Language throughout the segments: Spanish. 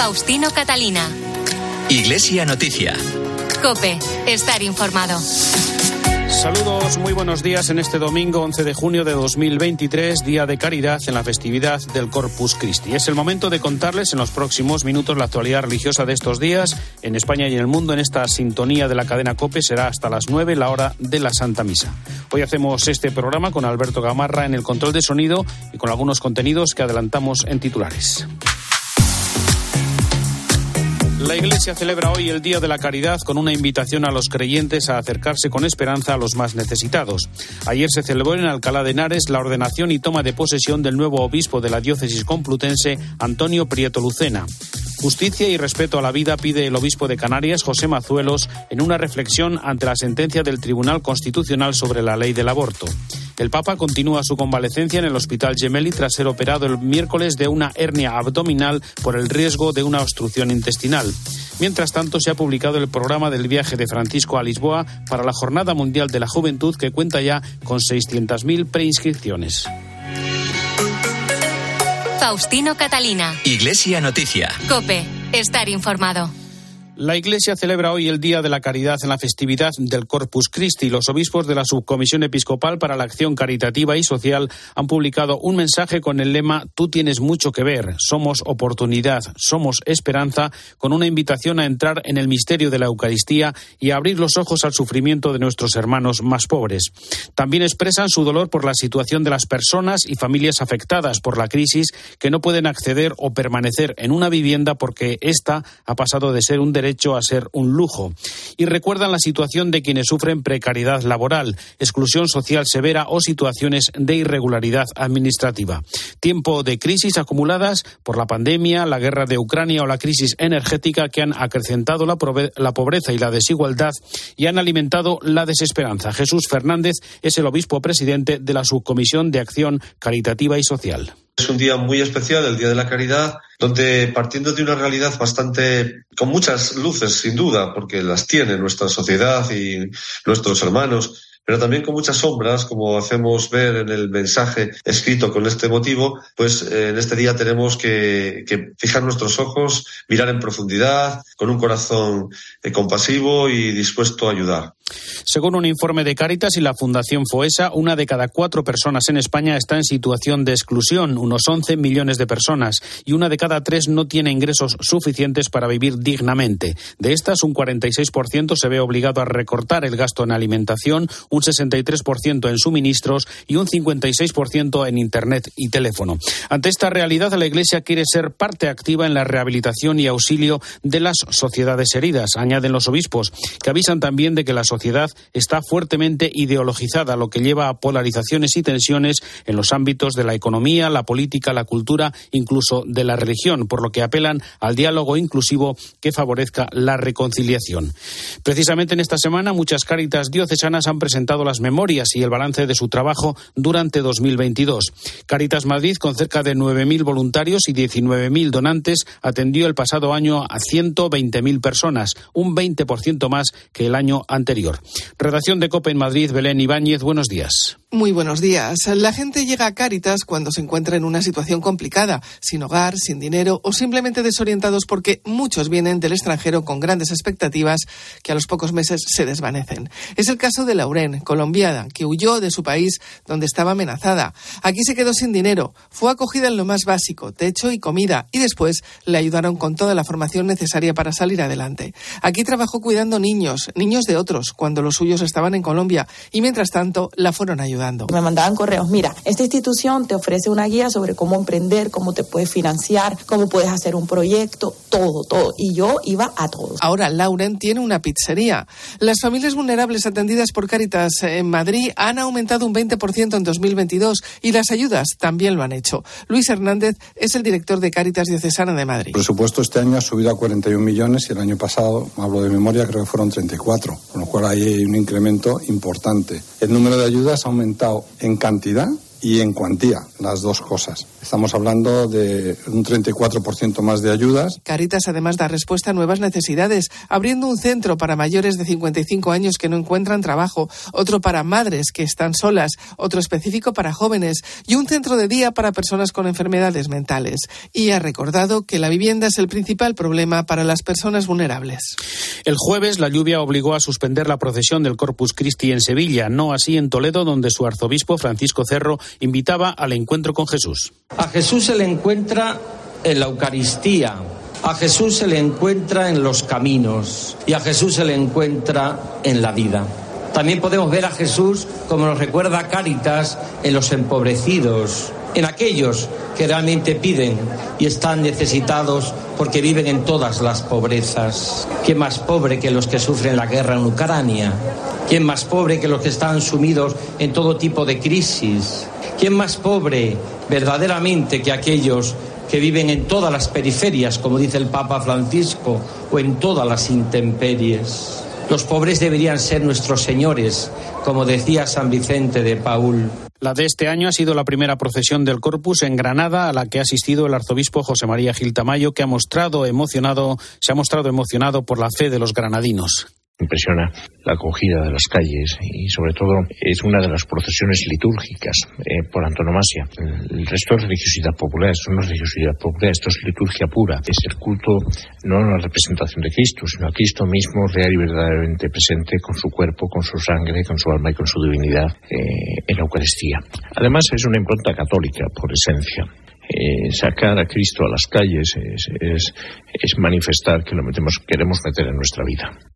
Faustino Catalina. Iglesia Noticia. Cope, estar informado. Saludos, muy buenos días en este domingo 11 de junio de 2023, día de caridad en la festividad del Corpus Christi. Es el momento de contarles en los próximos minutos la actualidad religiosa de estos días en España y en el mundo. En esta sintonía de la cadena COPE será hasta las 9 la hora de la Santa Misa. Hoy hacemos este programa con Alberto Gamarra en el control de sonido y con algunos contenidos que adelantamos en titulares. La Iglesia celebra hoy el Día de la Caridad con una invitación a los creyentes a acercarse con esperanza a los más necesitados. Ayer se celebró en Alcalá de Henares la ordenación y toma de posesión del nuevo obispo de la diócesis complutense, Antonio Prieto Lucena. Justicia y respeto a la vida pide el obispo de Canarias, José Mazuelos, en una reflexión ante la sentencia del Tribunal Constitucional sobre la ley del aborto. El Papa continúa su convalecencia en el Hospital Gemelli tras ser operado el miércoles de una hernia abdominal por el riesgo de una obstrucción intestinal. Mientras tanto, se ha publicado el programa del viaje de Francisco a Lisboa para la Jornada Mundial de la Juventud que cuenta ya con 600.000 preinscripciones. Faustino Catalina. Iglesia Noticia. Cope, estar informado. La Iglesia celebra hoy el Día de la Caridad en la festividad del Corpus Christi. Los obispos de la Subcomisión Episcopal para la Acción Caritativa y Social han publicado un mensaje con el lema Tú tienes mucho que ver, somos oportunidad, somos esperanza, con una invitación a entrar en el misterio de la Eucaristía y a abrir los ojos al sufrimiento de nuestros hermanos más pobres. También expresan su dolor por la situación de las personas y familias afectadas por la crisis que no pueden acceder o permanecer en una vivienda porque ésta ha pasado de ser un derecho hecho a ser un lujo. Y recuerdan la situación de quienes sufren precariedad laboral, exclusión social severa o situaciones de irregularidad administrativa. Tiempo de crisis acumuladas por la pandemia, la guerra de Ucrania o la crisis energética que han acrecentado la, la pobreza y la desigualdad y han alimentado la desesperanza. Jesús Fernández es el obispo presidente de la Subcomisión de Acción Caritativa y Social. Es un día muy especial, el Día de la Caridad, donde partiendo de una realidad bastante con muchas luces, sin duda, porque las tiene nuestra sociedad y nuestros hermanos, pero también con muchas sombras, como hacemos ver en el mensaje escrito con este motivo, pues eh, en este día tenemos que, fijar nuestros ojos, mirar en profundidad, con un corazón eh, compasivo y dispuesto a ayudar. Según un informe de Cáritas y la Fundación Foesa, una de cada cuatro personas en España está en situación de exclusión, unos 11 millones de personas, y una de cada tres no tiene ingresos suficientes para vivir dignamente. De estas, un 46% se ve obligado a recortar el gasto en alimentación, un 63% en suministros y un 56% en Internet y teléfono. Ante esta realidad, la Iglesia quiere ser parte activa en la rehabilitación y auxilio de las sociedades heridas, añaden los obispos, que avisan también de que la sociedad está fuertemente ideologizada, lo que lleva a polarizaciones y tensiones en los ámbitos de la economía, la política, la cultura, incluso de la religión, por lo que apelan al diálogo inclusivo que favorezca la reconciliación. Precisamente en esta semana, muchas cáritas diocesanas han presentado las memorias y el balance de su trabajo durante 2022. Caritas Madrid, con cerca de 9.000 voluntarios y 19.000 donantes, atendió el pasado año a 120.000 personas, un 20% más que el año anterior. Redacción de COPE en Madrid, Belén Ibáñez, buenos días. Muy buenos días. La gente llega a Cáritas cuando se encuentra en una situación complicada, sin hogar, sin dinero o simplemente desorientados porque muchos vienen del extranjero con grandes expectativas que a los pocos meses se desvanecen. Es el caso de Lauren, colombiana, que huyó de su país donde estaba amenazada. Aquí se quedó sin dinero, fue acogida en lo más básico, techo y comida, y después le ayudaron con toda la formación necesaria para salir adelante. Aquí trabajó cuidando niños, niños de otros, cuando los suyos estaban en Colombia, y mientras tanto la fueron ayudando. Me mandaban correos, mira, esta institución te ofrece una guía sobre cómo emprender, cómo te puedes financiar, cómo puedes hacer un proyecto, todo, todo. Y yo iba a todos. Ahora Lauren tiene una pizzería. Las familias vulnerables atendidas por Cáritas en Madrid han aumentado un 20% en 2022 y las ayudas también lo han hecho. Luis Hernández es el director de Cáritas Diocesana de Madrid. El presupuesto este año ha subido a 41 millones y el año pasado, hablo de memoria, creo que fueron 34, con lo cual hay un incremento importante. El número de ayudas ha aumentado en cantidad y en cuantía, las dos cosas. Estamos hablando de un 34% más de ayudas. Caritas además da respuesta a nuevas necesidades, abriendo un centro para mayores de 55 años que no encuentran trabajo, otro para madres que están solas, otro específico para jóvenes y un centro de día para personas con enfermedades mentales. Y ha recordado que la vivienda es el principal problema para las personas vulnerables. El jueves la lluvia obligó a suspender la procesión del Corpus Christi en Sevilla, no así en Toledo, donde su arzobispo Francisco Cerro invitaba al encuentro con Jesús. A Jesús se le encuentra en la Eucaristía, a Jesús se le encuentra en los caminos y a Jesús se le encuentra en la vida. También podemos ver a Jesús, como nos recuerda Cáritas, en los empobrecidos, en aquellos que realmente piden y están necesitados porque viven en todas las pobrezas. ¿Quién más pobre que los que sufren la guerra en Ucrania? ¿Quién más pobre que los que están sumidos en todo tipo de crisis? ¿Quién más pobre verdaderamente que aquellos que viven en todas las periferias, como dice el Papa Francisco, o en todas las intemperies? Los pobres deberían ser nuestros señores, como decía San Vicente de Paul. La de este año ha sido la primera procesión del Corpus en Granada, a la que ha asistido el arzobispo José María Gil Tamayo, que ha mostrado emocionado, se ha mostrado emocionado por la fe de los granadinos impresiona la acogida de las calles y sobre todo es una de las procesiones litúrgicas eh, por antonomasia. El resto es religiosidad popular, esto no es religiosidad popular, esto es liturgia pura, es el culto no a la representación de Cristo, sino a Cristo mismo real y verdaderamente presente con su cuerpo, con su sangre, con su alma y con su divinidad eh, en la Eucaristía. Además es una impronta católica por esencia. Eh, sacar a Cristo a las calles es, es, es manifestar que lo metemos, queremos meter en nuestra vida.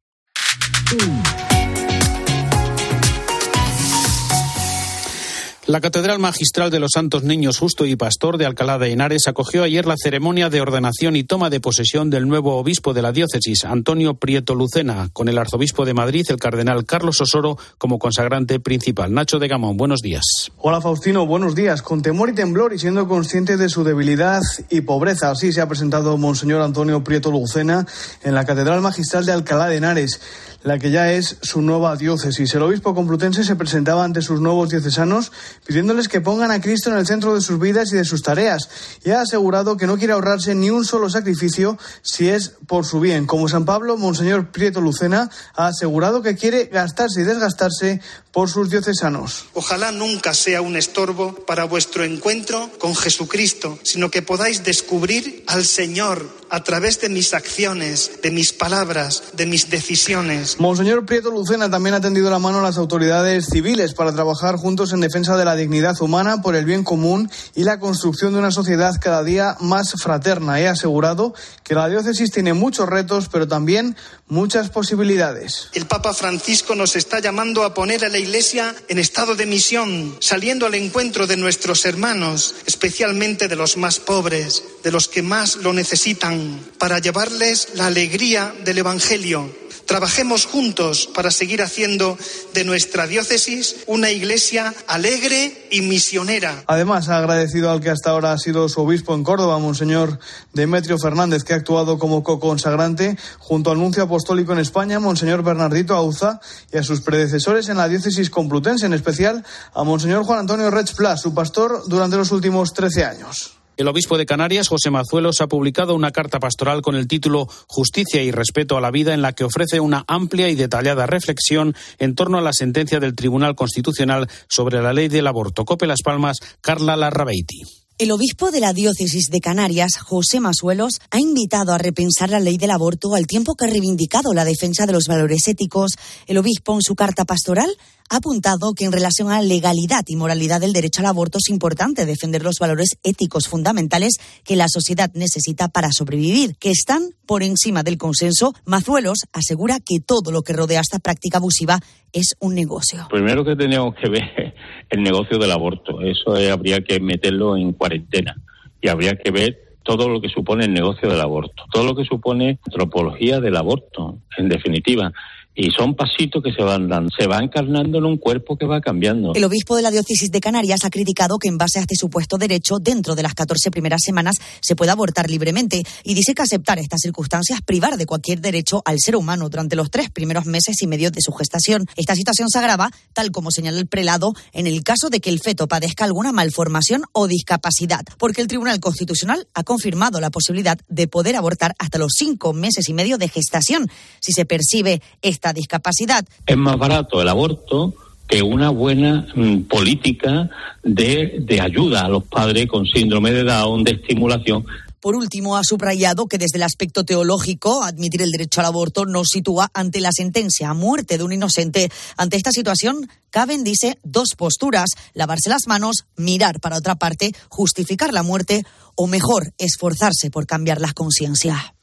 La Catedral Magistral de los Santos Niños Justo y Pastor de Alcalá de Henares acogió ayer la ceremonia de ordenación y toma de posesión del nuevo obispo de la diócesis, Antonio Prieto Lucena, con el arzobispo de Madrid, el cardenal Carlos Osoro, como consagrante principal. Nacho de Gamón, buenos días. Hola Faustino, buenos días. Con temor y temblor y siendo consciente de su debilidad y pobreza, así se ha presentado Monseñor Antonio Prieto Lucena en la Catedral Magistral de Alcalá de Henares la que ya es su nueva diócesis. El obispo complutense se presentaba ante sus nuevos diocesanos pidiéndoles que pongan a Cristo en el centro de sus vidas y de sus tareas y ha asegurado que no quiere ahorrarse ni un solo sacrificio si es por su bien. Como San Pablo, Monseñor Prieto Lucena ha asegurado que quiere gastarse y desgastarse por sus diocesanos. Ojalá nunca sea un estorbo para vuestro encuentro con Jesucristo, sino que podáis descubrir al Señor a través de mis acciones, de mis palabras, de mis decisiones. Monseñor Prieto Lucena también ha tendido la mano a las autoridades civiles para trabajar juntos en defensa de la dignidad humana por el bien común y la construcción de una sociedad cada día más fraterna. He asegurado que la diócesis tiene muchos retos, pero también muchas posibilidades. El Papa Francisco nos está llamando a poner a la Iglesia en estado de misión, saliendo al encuentro de nuestros hermanos, especialmente de los más pobres, de los que más lo necesitan para llevarles la alegría del Evangelio. Trabajemos juntos para seguir haciendo de nuestra diócesis una iglesia alegre y misionera. Además, ha agradecido al que hasta ahora ha sido su obispo en Córdoba, Monseñor Demetrio Fernández, que ha actuado como co-consagrante junto al nuncio apostólico en España, Monseñor Bernardito Auza, y a sus predecesores en la diócesis complutense, en especial a Monseñor Juan Antonio Rech Plas, su pastor durante los últimos 13 años. El obispo de Canarias, José Mazuelos, ha publicado una carta pastoral con el título Justicia y respeto a la vida, en la que ofrece una amplia y detallada reflexión en torno a la sentencia del Tribunal Constitucional sobre la ley del aborto. Cope Las Palmas, Carla Larrabeiti. El obispo de la diócesis de Canarias, José Masuelos, ha invitado a repensar la ley del aborto al tiempo que ha reivindicado la defensa de los valores éticos. El obispo, en su carta pastoral, ha apuntado que en relación a la legalidad y moralidad del derecho al aborto es importante defender los valores éticos fundamentales que la sociedad necesita para sobrevivir, que están por encima del consenso. Mazuelos asegura que todo lo que rodea esta práctica abusiva es un negocio. Primero que tenemos que ver el negocio del aborto. Eso habría que meterlo en cuarentena y habría que ver todo lo que supone el negocio del aborto, todo lo que supone antropología del aborto, en definitiva y son pasitos que se van dando, se va encarnando en un cuerpo que va cambiando. El obispo de la diócesis de Canarias ha criticado que en base a este supuesto derecho, dentro de las 14 primeras semanas, se pueda abortar libremente y dice que aceptar estas circunstancias privar de cualquier derecho al ser humano durante los tres primeros meses y medio de su gestación. Esta situación se agrava, tal como señala el prelado, en el caso de que el feto padezca alguna malformación o discapacidad, porque el Tribunal Constitucional ha confirmado la posibilidad de poder abortar hasta los cinco meses y medio de gestación si se percibe esta discapacidad. Es más barato el aborto que una buena mm, política de, de ayuda a los padres con síndrome de Down, de estimulación. Por último, ha subrayado que desde el aspecto teológico, admitir el derecho al aborto nos sitúa ante la sentencia a muerte de un inocente. Ante esta situación, caben, dice, dos posturas, lavarse las manos, mirar para otra parte, justificar la muerte o mejor, esforzarse por cambiar la conciencia.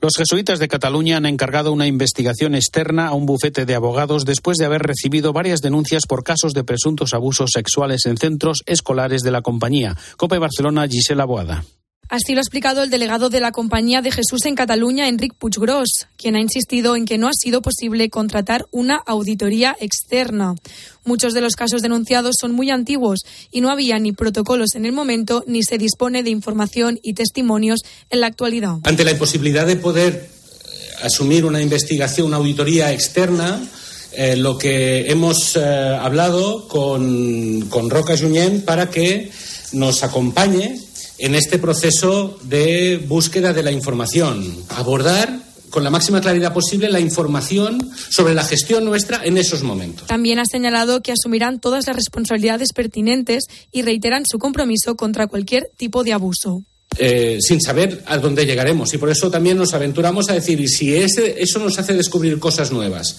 Los jesuitas de Cataluña han encargado una investigación externa a un bufete de abogados después de haber recibido varias denuncias por casos de presuntos abusos sexuales en centros escolares de la compañía. Cope Barcelona, Gisela Boada. Así lo ha explicado el delegado de la Compañía de Jesús en Cataluña, Enric Puiggrós, quien ha insistido en que no ha sido posible contratar una auditoría externa. Muchos de los casos denunciados son muy antiguos y no había ni protocolos en el momento ni se dispone de información y testimonios en la actualidad. Ante la imposibilidad de poder eh, asumir una investigación, una auditoría externa, eh, lo que hemos eh, hablado con, con Roca Junyent para que nos acompañe en este proceso de búsqueda de la información. Abordar con la máxima claridad posible la información sobre la gestión nuestra en esos momentos. También ha señalado que asumirán todas las responsabilidades pertinentes y reiteran su compromiso contra cualquier tipo de abuso. Eh, sin saber a dónde llegaremos. Y por eso también nos aventuramos a decir, y si ese, eso nos hace descubrir cosas nuevas,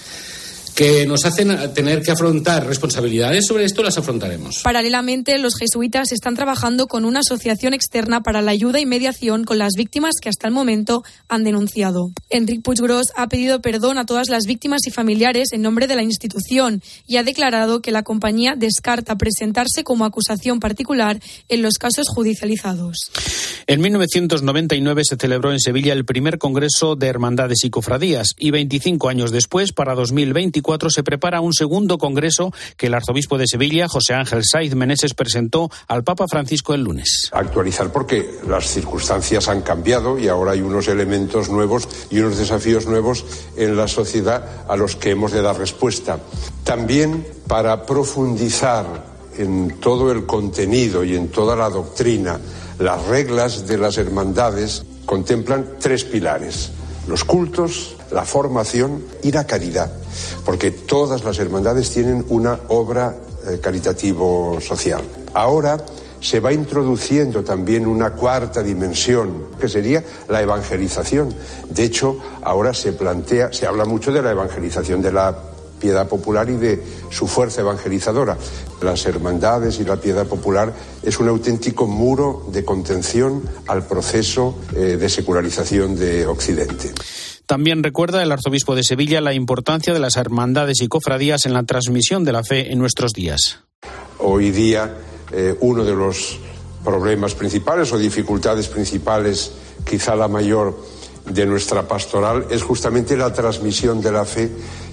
que nos hacen tener que afrontar responsabilidades sobre esto, las afrontaremos. Paralelamente, los jesuitas están trabajando con una asociación externa para la ayuda y mediación con las víctimas que hasta el momento han denunciado. Enric Puiggrós ha pedido perdón a todas las víctimas y familiares en nombre de la institución y ha declarado que la compañía descarta presentarse como acusación particular en los casos judicializados. En 1999 se celebró en Sevilla el primer Congreso de Hermandades y Cofradías y 25 años después, para 2024, se prepara un segundo congreso que el arzobispo de Sevilla, José Ángel Saiz Meneses, presentó al Papa Francisco el lunes. Actualizar porque las circunstancias han cambiado y ahora hay unos elementos nuevos y unos desafíos nuevos en la sociedad a los que hemos de dar respuesta. También para profundizar en todo el contenido y en toda la doctrina, las reglas de las hermandades contemplan tres pilares, los cultos, la formación y la caridad, porque todas las hermandades tienen una obra eh, caritativo social. Ahora se va introduciendo también una cuarta dimensión, que sería la evangelización. De hecho, ahora se plantea, se habla mucho de la evangelización de la piedad popular y de su fuerza evangelizadora. Las hermandades y la piedad popular es un auténtico muro de contención al proceso eh, de secularización de Occidente. También recuerda el arzobispo de Sevilla la importancia de las hermandades y cofradías en la transmisión de la fe en nuestros días. Hoy día, eh, uno de los problemas principales o dificultades principales, quizá la mayor de nuestra pastoral, es justamente la transmisión de la fe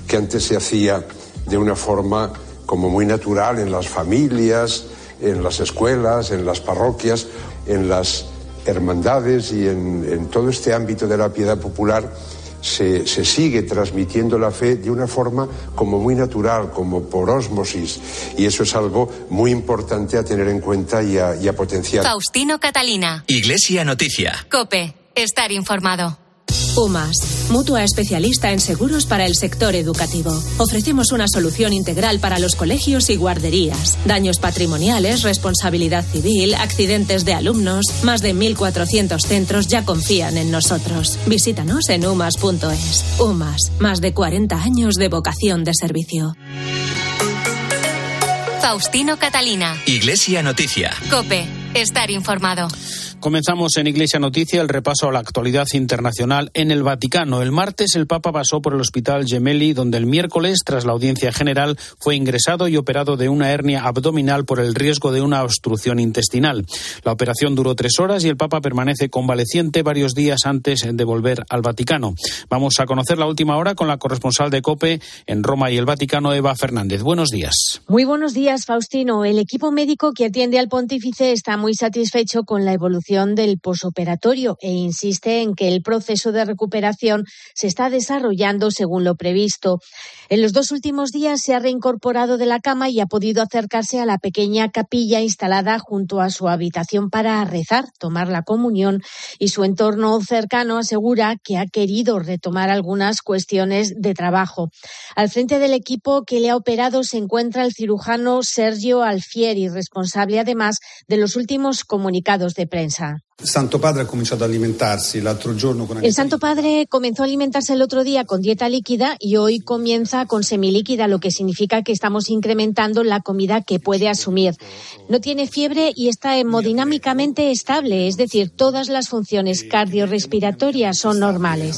que antes se hacía de una forma como muy natural en las familias, en las escuelas, en las parroquias, en las hermandades y en, en todo este ámbito de la piedad popular se, se, sigue transmitiendo la fe de una forma como muy natural, como por ósmosis. Y eso es algo muy importante a tener en cuenta y a, y a potenciar. Faustino Catalina. Iglesia Noticia. Cope. Estar informado. UMAS, mutua especialista en seguros para el sector educativo. Ofrecemos una solución integral para los colegios y guarderías. Daños patrimoniales, responsabilidad civil, accidentes de alumnos. Más de 1.400 centros ya confían en nosotros. Visítanos en umas.es. UMAS, más de 40 años de vocación de servicio. Faustino Catalina. Iglesia Noticia. Cope. Estar informado. Comenzamos en Iglesia Noticia el repaso a la actualidad internacional en el Vaticano. El martes el Papa pasó por el Hospital Gemelli, donde el miércoles, tras la audiencia general, fue ingresado y operado de una hernia abdominal por el riesgo de una obstrucción intestinal. La operación duró tres horas y el Papa permanece convaleciente varios días antes de volver al Vaticano. Vamos a conocer la última hora con la corresponsal de COPE en Roma y el Vaticano, Eva Fernández. Buenos días. Muy buenos días, Faustino. El equipo médico que atiende al pontífice está muy satisfecho con la evolución del posoperatorio e insiste en que el proceso de recuperación se está desarrollando según lo previsto. En los dos últimos días se ha reincorporado de la cama y ha podido acercarse a la pequeña capilla instalada junto a su habitación para rezar, tomar la comunión y su entorno cercano asegura que ha querido retomar algunas cuestiones de trabajo. Al frente del equipo que le ha operado se encuentra el cirujano Sergio Alfieri, responsable además de los últimos comunicados de prensa. El Santo Padre comenzó a alimentarse el otro día con dieta líquida y hoy comienza con semilíquida, lo que significa que estamos incrementando la comida que puede asumir. No tiene fiebre y está hemodinámicamente estable, es decir, todas las funciones cardiorrespiratorias son normales.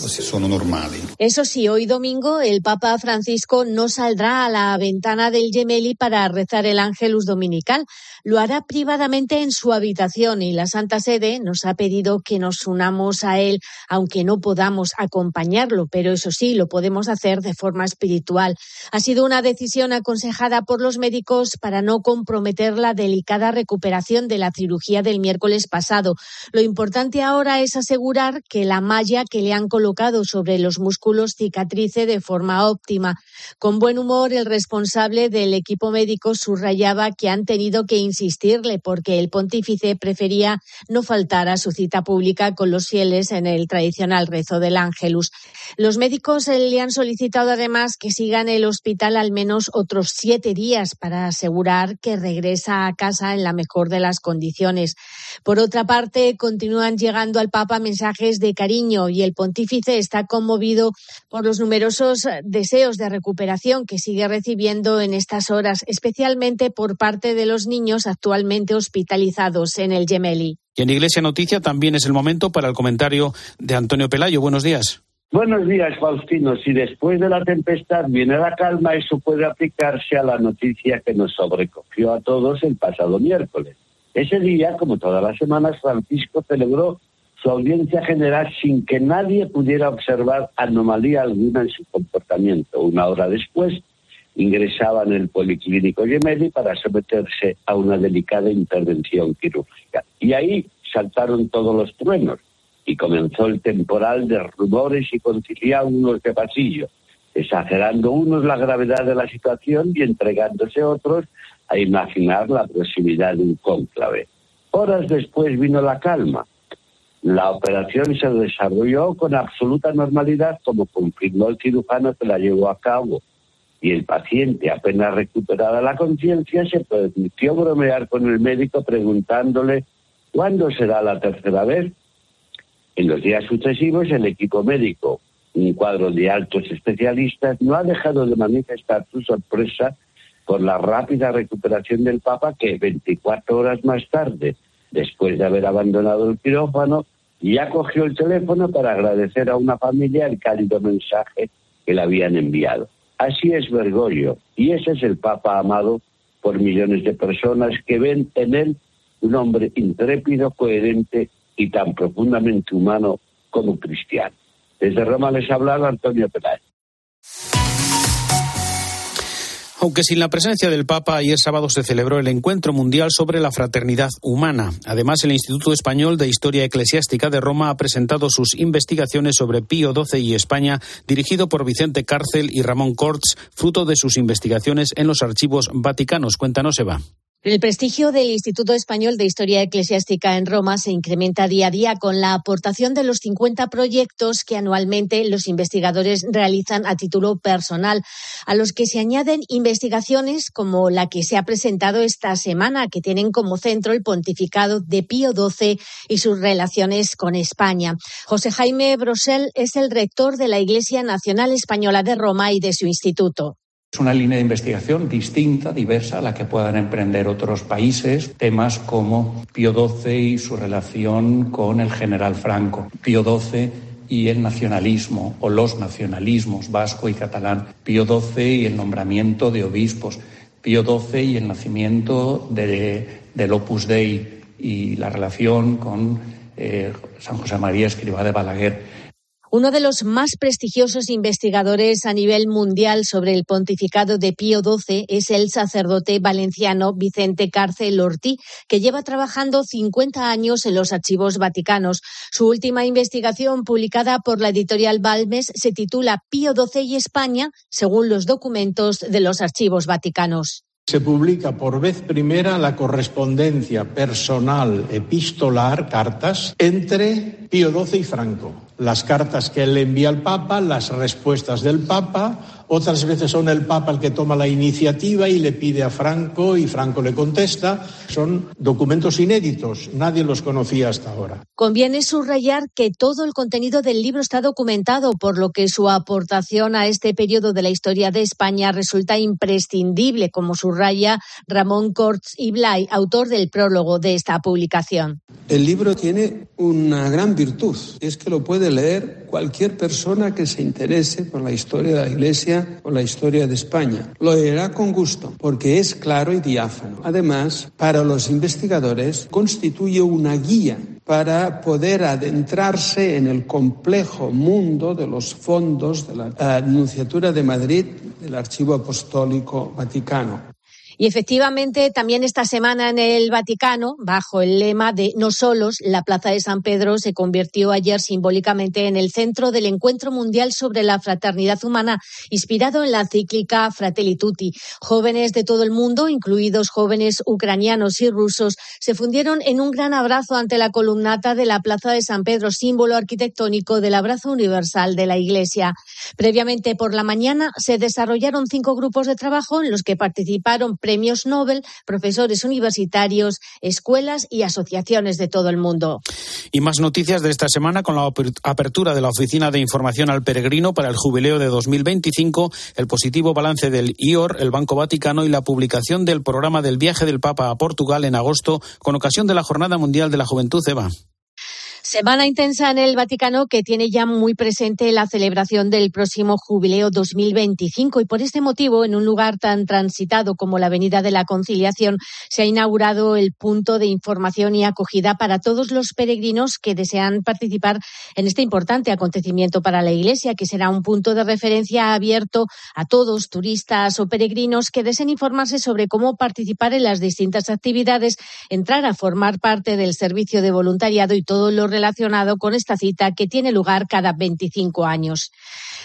Eso sí, hoy domingo el Papa Francisco no saldrá a la ventana del Gemelli para rezar el Ángelus Dominical. Lo hará privadamente en su habitación y la Santa Sede nos ha pedido que nos unamos a él, aunque no podamos acompañarlo, pero eso sí, lo podemos hacer de forma espiritual. Ha sido una decisión aconsejada por los médicos para no comprometer la delicada recuperación de la cirugía del miércoles pasado. Lo importante ahora es asegurar que la malla que le han colocado sobre los músculos cicatrice de forma óptima. Con buen humor, el responsable del equipo médico subrayaba que han tenido que insistirle porque el pontífice prefería no faltar a su cita pública con los fieles en el tradicional rezo del Ángelus. Los médicos eh, le han solicitado además que siga en el hospital al menos otros siete días para asegurar que regresa a casa en la mejor de las condiciones. Por otra parte, continúan llegando al Papa mensajes de cariño y el pontífice está conmovido por los numerosos deseos de recuperación que sigue recibiendo en estas horas, especialmente por parte de los niños actualmente hospitalizados en el Gemelli. Y en Iglesia Noticia también es el momento para el comentario de Antonio Pelayo. Buenos días. Buenos días, Faustino. Si después de la tempestad viene la calma, eso puede aplicarse a la noticia que nos sobrecogió a todos el pasado miércoles. Ese día, como todas las semanas, Francisco celebró su audiencia general sin que nadie pudiera observar anomalía alguna en su comportamiento. Una hora después, ingresaba en el Policlínico Gemelli para someterse a una delicada intervención quirúrgica. Y ahí saltaron todos los truenos y comenzó el temporal de rumores y conciliábulos de pasillo, exagerando unos la gravedad de la situación y entregándose otros a imaginar la proximidad de un cónclave. Horas después vino la calma. La operación se desarrolló con absoluta normalidad, como confirmó el cirujano que la llevó a cabo y el paciente, apenas recuperada la conciencia, se permitió bromear con el médico preguntándole cuándo será la tercera vez. En los días sucesivos, el equipo médico, un cuadro de altos especialistas, no ha dejado de manifestar su sorpresa por la rápida recuperación del Papa que 24 horas más tarde, después de haber abandonado el quirófano, ya cogió el teléfono para agradecer a una familia el cálido mensaje que le habían enviado. Así es Bergoglio, y ese es el Papa amado por millones de personas que ven en él un hombre intrépido, coherente y tan profundamente humano como cristiano. Desde Roma les ha hablado Antonio Peláez. Aunque sin la presencia del Papa, ayer sábado se celebró el Encuentro Mundial sobre la Fraternidad Humana. Además, el Instituto Español de Historia Eclesiástica de Roma ha presentado sus investigaciones sobre Pío XII y España, dirigido por Vicente Cárcel y Ramón Corts, fruto de sus investigaciones en los archivos vaticanos. Cuéntanos, Eva. El prestigio del Instituto Español de Historia Eclesiástica en Roma se incrementa día a día con la aportación de los 50 proyectos que anualmente los investigadores realizan a título personal, a los que se añaden investigaciones como la que se ha presentado esta semana, que tienen como centro el pontificado de Pío XII y sus relaciones con España. José Jaime Brosel es el rector de la Iglesia Nacional Española de Roma y de su instituto. Es una línea de investigación distinta, diversa, a la que puedan emprender otros países. Temas como Pío XII y su relación con el general Franco. Pío XII y el nacionalismo o los nacionalismos vasco y catalán. Pío XII y el nombramiento de obispos. Pío XII y el nacimiento de, del Opus Dei y la relación con eh, San José María Escribá de Balaguer. Uno de los más prestigiosos investigadores a nivel mundial sobre el pontificado de Pío XII es el sacerdote valenciano Vicente Cárcel Ortí, que lleva trabajando 50 años en los archivos vaticanos. Su última investigación, publicada por la editorial Balmes, se titula Pío XII y España, según los documentos de los archivos vaticanos. Se publica por vez primera la correspondencia personal epistolar, cartas, entre Pío XII y Franco. Las cartas que él envía al Papa, las respuestas del Papa, otras veces son el Papa el que toma la iniciativa y le pide a Franco y Franco le contesta. Son documentos inéditos, nadie los conocía hasta ahora. Conviene subrayar que todo el contenido del libro está documentado, por lo que su aportación a este periodo de la historia de España resulta imprescindible, como subraya Ramón Corts y Blay, autor del prólogo de esta publicación. El libro tiene una gran virtud, es que lo puede leer cualquier persona que se interese por la historia de la Iglesia o la historia de España. Lo leerá con gusto porque es claro y diáfano. Además, para los investigadores constituye una guía para poder adentrarse en el complejo mundo de los fondos de la Anunciatura de Madrid del Archivo Apostólico Vaticano. Y efectivamente, también esta semana en el Vaticano, bajo el lema de No solos, la Plaza de San Pedro se convirtió ayer simbólicamente en el centro del encuentro mundial sobre la fraternidad humana, inspirado en la cíclica Fratelli Tutti. Jóvenes de todo el mundo, incluidos jóvenes ucranianos y rusos, se fundieron en un gran abrazo ante la columnata de la Plaza de San Pedro, símbolo arquitectónico del abrazo universal de la Iglesia. Previamente por la mañana se desarrollaron cinco grupos de trabajo en los que participaron premios Nobel, profesores universitarios, escuelas y asociaciones de todo el mundo. Y más noticias de esta semana con la apertura de la Oficina de Información al Peregrino para el Jubileo de 2025, el positivo balance del IOR, el Banco Vaticano y la publicación del programa del viaje del Papa a Portugal en agosto con ocasión de la Jornada Mundial de la Juventud, Eva. Semana intensa en el Vaticano que tiene ya muy presente la celebración del próximo jubileo 2025 y por este motivo, en un lugar tan transitado como la Avenida de la Conciliación, se ha inaugurado el punto de información y acogida para todos los peregrinos que desean participar en este importante acontecimiento para la Iglesia, que será un punto de referencia abierto a todos, turistas o peregrinos que deseen informarse sobre cómo participar en las distintas actividades, entrar a formar parte del servicio de voluntariado y todo lo relacionado con esta cita que tiene lugar cada 25 años.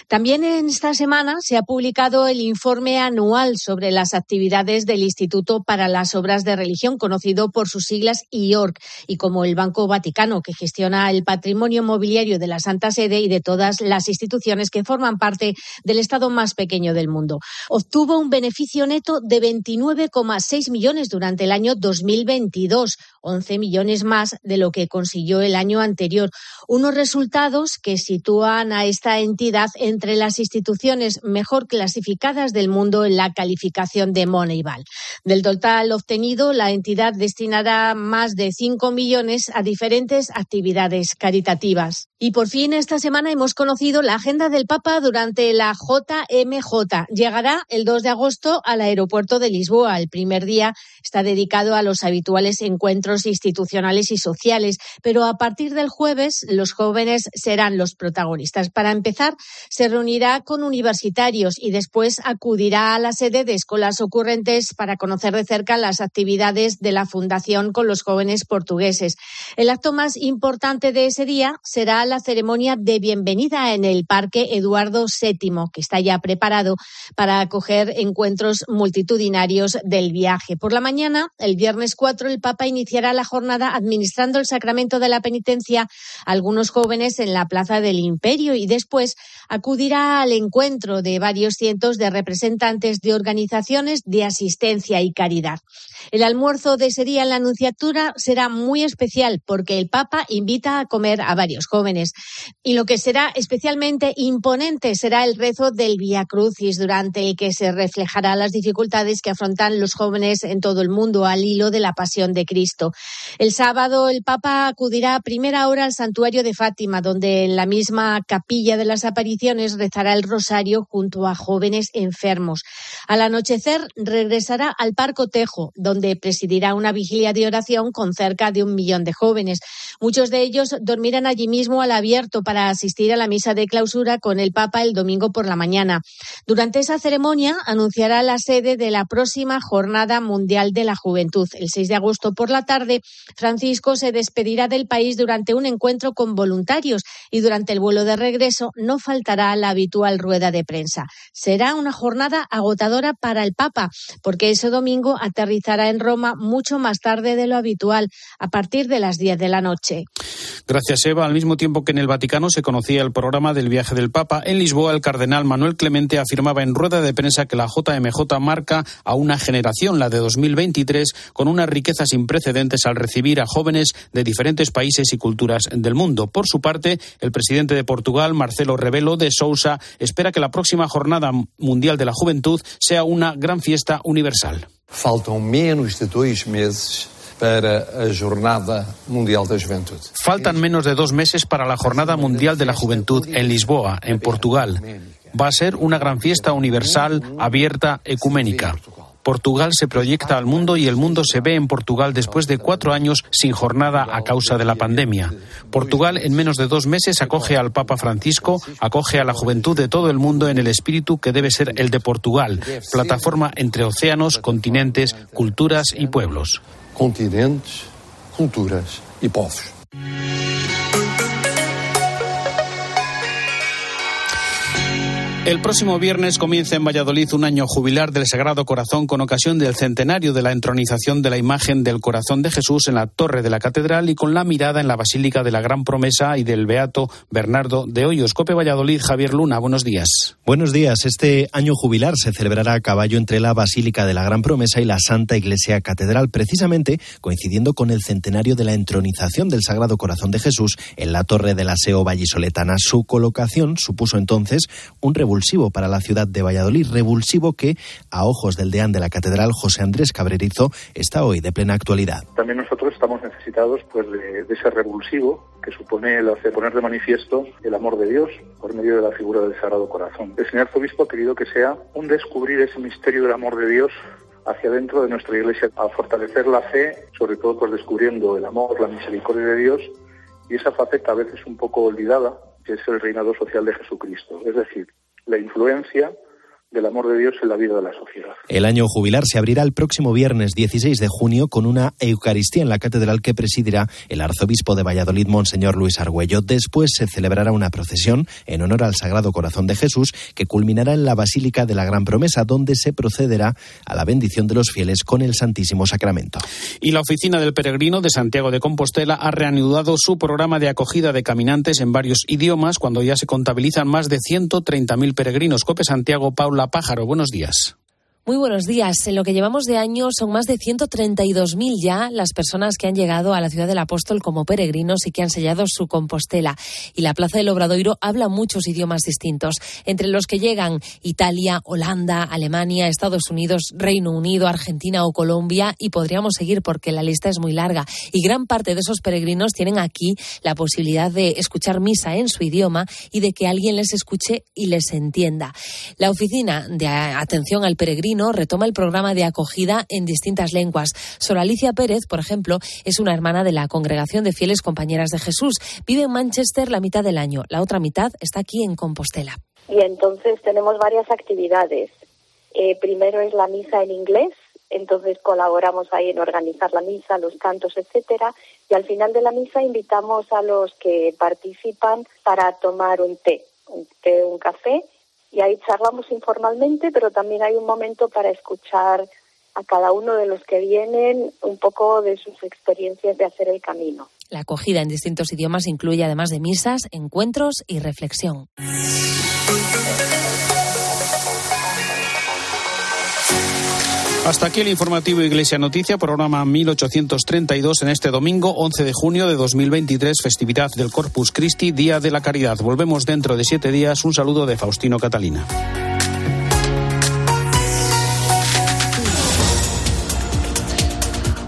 También en esta semana se ha publicado el informe anual sobre las actividades del Instituto para las Obras de Religión, conocido por sus siglas IORC, y como el Banco Vaticano, que gestiona el patrimonio mobiliario de la Santa Sede y de todas las instituciones que forman parte del Estado más pequeño del mundo. Obtuvo un beneficio neto de 29,6 millones durante el año 2022, 11 millones más de lo que consiguió el año anterior. Unos resultados que sitúan a esta entidad entre las instituciones mejor clasificadas del mundo en la calificación de Moneyball. Del total obtenido, la entidad destinará más de 5 millones a diferentes actividades caritativas. Y por fin esta semana hemos conocido la agenda del Papa durante la JMJ. Llegará el 2 de agosto al aeropuerto de Lisboa. El primer día está dedicado a los habituales encuentros institucionales y sociales, pero a partir del jueves los jóvenes serán los protagonistas. Para empezar, se reunirá con universitarios y después acudirá a la sede de escuelas ocurrentes para conocer de cerca las actividades de la Fundación con los jóvenes portugueses. El acto más importante de ese día será la ceremonia de bienvenida en el Parque Eduardo VII, que está ya preparado para acoger encuentros multitudinarios del viaje. Por la mañana, el viernes 4, el Papa iniciará la jornada administrando el sacramento de la penitencia a algunos jóvenes en la Plaza del Imperio y después acudirá al encuentro de varios cientos de representantes de organizaciones de asistencia y caridad. El almuerzo de ese día en la Anunciatura será muy especial porque el Papa invita a comer a varios jóvenes. Y lo que será especialmente imponente será el rezo del Via Crucis, durante el que se reflejará las dificultades que afrontan los jóvenes en todo el mundo al hilo de la pasión de Cristo. El sábado el Papa acudirá a primera hora al santuario de Fátima, donde en la misma capilla de las apariciones rezará el rosario junto a jóvenes enfermos. Al anochecer regresará al Parco Tejo, donde presidirá una vigilia de oración con cerca de un millón de jóvenes. Muchos de ellos dormirán allí mismo al abierto para asistir a la misa de clausura con el Papa el domingo por la mañana. Durante esa ceremonia anunciará la sede de la próxima Jornada Mundial de la Juventud. El 6 de agosto por la tarde, Francisco se despedirá del país durante un encuentro con voluntarios y durante el vuelo de regreso no faltará la habitual rueda de prensa. Será una jornada agotadora para el Papa, porque ese domingo aterrizará en Roma mucho más tarde de lo habitual, a partir de las 10 de la noche. Gracias, Eva. Al mismo tiempo que en el Vaticano se conocía el programa del viaje del Papa, en Lisboa el cardenal Manuel Clemente afirmaba en rueda de prensa que la JMJ marca a una generación, la de 2023, con unas riquezas sin precedentes al recibir a jóvenes de diferentes países y culturas del mundo. Por su parte, el presidente de Portugal, Marcelo Rebelo de Sousa, espera que la próxima Jornada Mundial de la Juventud sea una gran fiesta universal. Faltan menos de dos meses para Jornada Mundial da Juventude. Faltan menos de dos meses para la Jornada Mundial de la Juventud en Lisboa, en Portugal. Va a ser una gran fiesta universal, abierta, ecuménica. Portugal se proyecta al mundo y el mundo se ve en Portugal después de cuatro años sin jornada a causa de la pandemia. Portugal en menos de dos meses acoge al Papa Francisco, acoge a la juventud de todo el mundo en el espíritu que debe ser el de Portugal, plataforma entre océanos, continentes, culturas y pueblos. Continentes, culturas y povos. El próximo viernes comienza en Valladolid un año jubilar del Sagrado Corazón con ocasión del centenario de la entronización de la imagen del Corazón de Jesús en la torre de la catedral y con la mirada en la Basílica de la Gran Promesa y del Beato Bernardo de Hoyos. Cope Valladolid, Javier Luna, buenos días. Buenos días. Este año jubilar se celebrará a caballo entre la Basílica de la Gran Promesa y la Santa Iglesia Catedral, precisamente coincidiendo con el centenario de la entronización del Sagrado Corazón de Jesús en la torre del Aseo Vallisoletana. Su colocación supuso entonces un revulsivo para la ciudad de Valladolid, revulsivo que, a ojos del deán de la catedral, José Andrés Cabrerizo, está hoy de plena actualidad. También nosotros estamos necesitados pues, de, de ese revulsivo que supone el hacer poner de manifiesto el amor de Dios por medio de la figura del Sagrado Corazón. El señor arzobispo ha querido que sea un descubrir ese misterio del amor de Dios hacia dentro de nuestra iglesia, a fortalecer la fe, sobre todo pues descubriendo el amor, la misericordia de Dios y esa faceta a veces un poco olvidada, que es el reinado social de Jesucristo. Es decir, la influencia del amor de Dios en la vida de la sociedad. El año jubilar se abrirá el próximo viernes 16 de junio con una Eucaristía en la catedral que presidirá el arzobispo de Valladolid, Monseñor Luis Argüello. Después se celebrará una procesión en honor al Sagrado Corazón de Jesús que culminará en la Basílica de la Gran Promesa, donde se procederá a la bendición de los fieles con el Santísimo Sacramento. Y la Oficina del Peregrino de Santiago de Compostela ha reanudado su programa de acogida de caminantes en varios idiomas cuando ya se contabilizan más de 130.000 peregrinos. Cope Santiago, Paula Pájaro, buenos días. Muy buenos días. En lo que llevamos de año son más de 132.000 ya las personas que han llegado a la ciudad del Apóstol como peregrinos y que han sellado su Compostela. Y la Plaza del Obradoiro habla muchos idiomas distintos, entre los que llegan Italia, Holanda, Alemania, Estados Unidos, Reino Unido, Argentina o Colombia y podríamos seguir porque la lista es muy larga. Y gran parte de esos peregrinos tienen aquí la posibilidad de escuchar misa en su idioma y de que alguien les escuche y les entienda. La oficina de atención al peregrino retoma el programa de acogida en distintas lenguas. Sor Alicia Pérez, por ejemplo, es una hermana de la Congregación de Fieles Compañeras de Jesús. Vive en Manchester la mitad del año. La otra mitad está aquí en Compostela. Y entonces tenemos varias actividades. Eh, primero es la misa en inglés, entonces colaboramos ahí en organizar la misa, los cantos, etcétera, y al final de la misa invitamos a los que participan para tomar un té, un té, un café y ahí charlamos informalmente, pero también hay un momento para escuchar a cada uno de los que vienen un poco de sus experiencias de hacer el camino. La acogida en distintos idiomas incluye además de misas, encuentros y reflexión. Hasta aquí el informativo Iglesia Noticia, programa 1832 en este domingo 11 de junio de 2023, festividad del Corpus Christi, Día de la Caridad. Volvemos dentro de siete días. Un saludo de Faustino Catalina.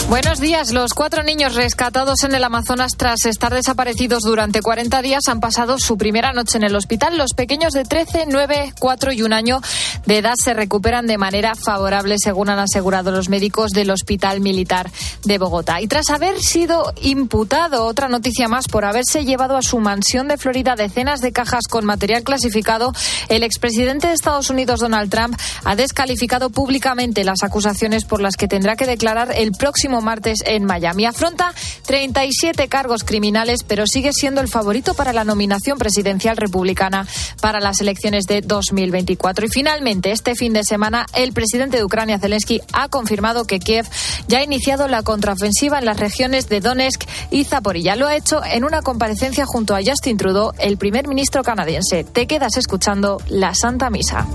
Buenos días. Los cuatro niños rescatados en el Amazonas tras estar desaparecidos durante 40 días han pasado su primera noche en el hospital. Los pequeños de 13, 9, 4 y un año de edad se recuperan de manera favorable, según han asegurado los médicos del Hospital Militar de Bogotá. Y tras haber sido imputado, otra noticia más, por haberse llevado a su mansión de Florida decenas de cajas con material clasificado, el expresidente de Estados Unidos, Donald Trump, ha descalificado públicamente las acusaciones por las que tendrá que declarar el martes en Miami. Afronta 37 cargos criminales, pero sigue siendo el favorito para la nominación presidencial republicana para las elecciones de 2024. Y finalmente, este fin de semana, el presidente de Ucrania, Zelensky, ha confirmado que Kiev ya ha iniciado la contraofensiva en las regiones de Donetsk y Zaporilla. Lo ha hecho en una comparecencia junto a Justin Trudeau, el primer ministro canadiense. Te quedas escuchando la Santa Misa.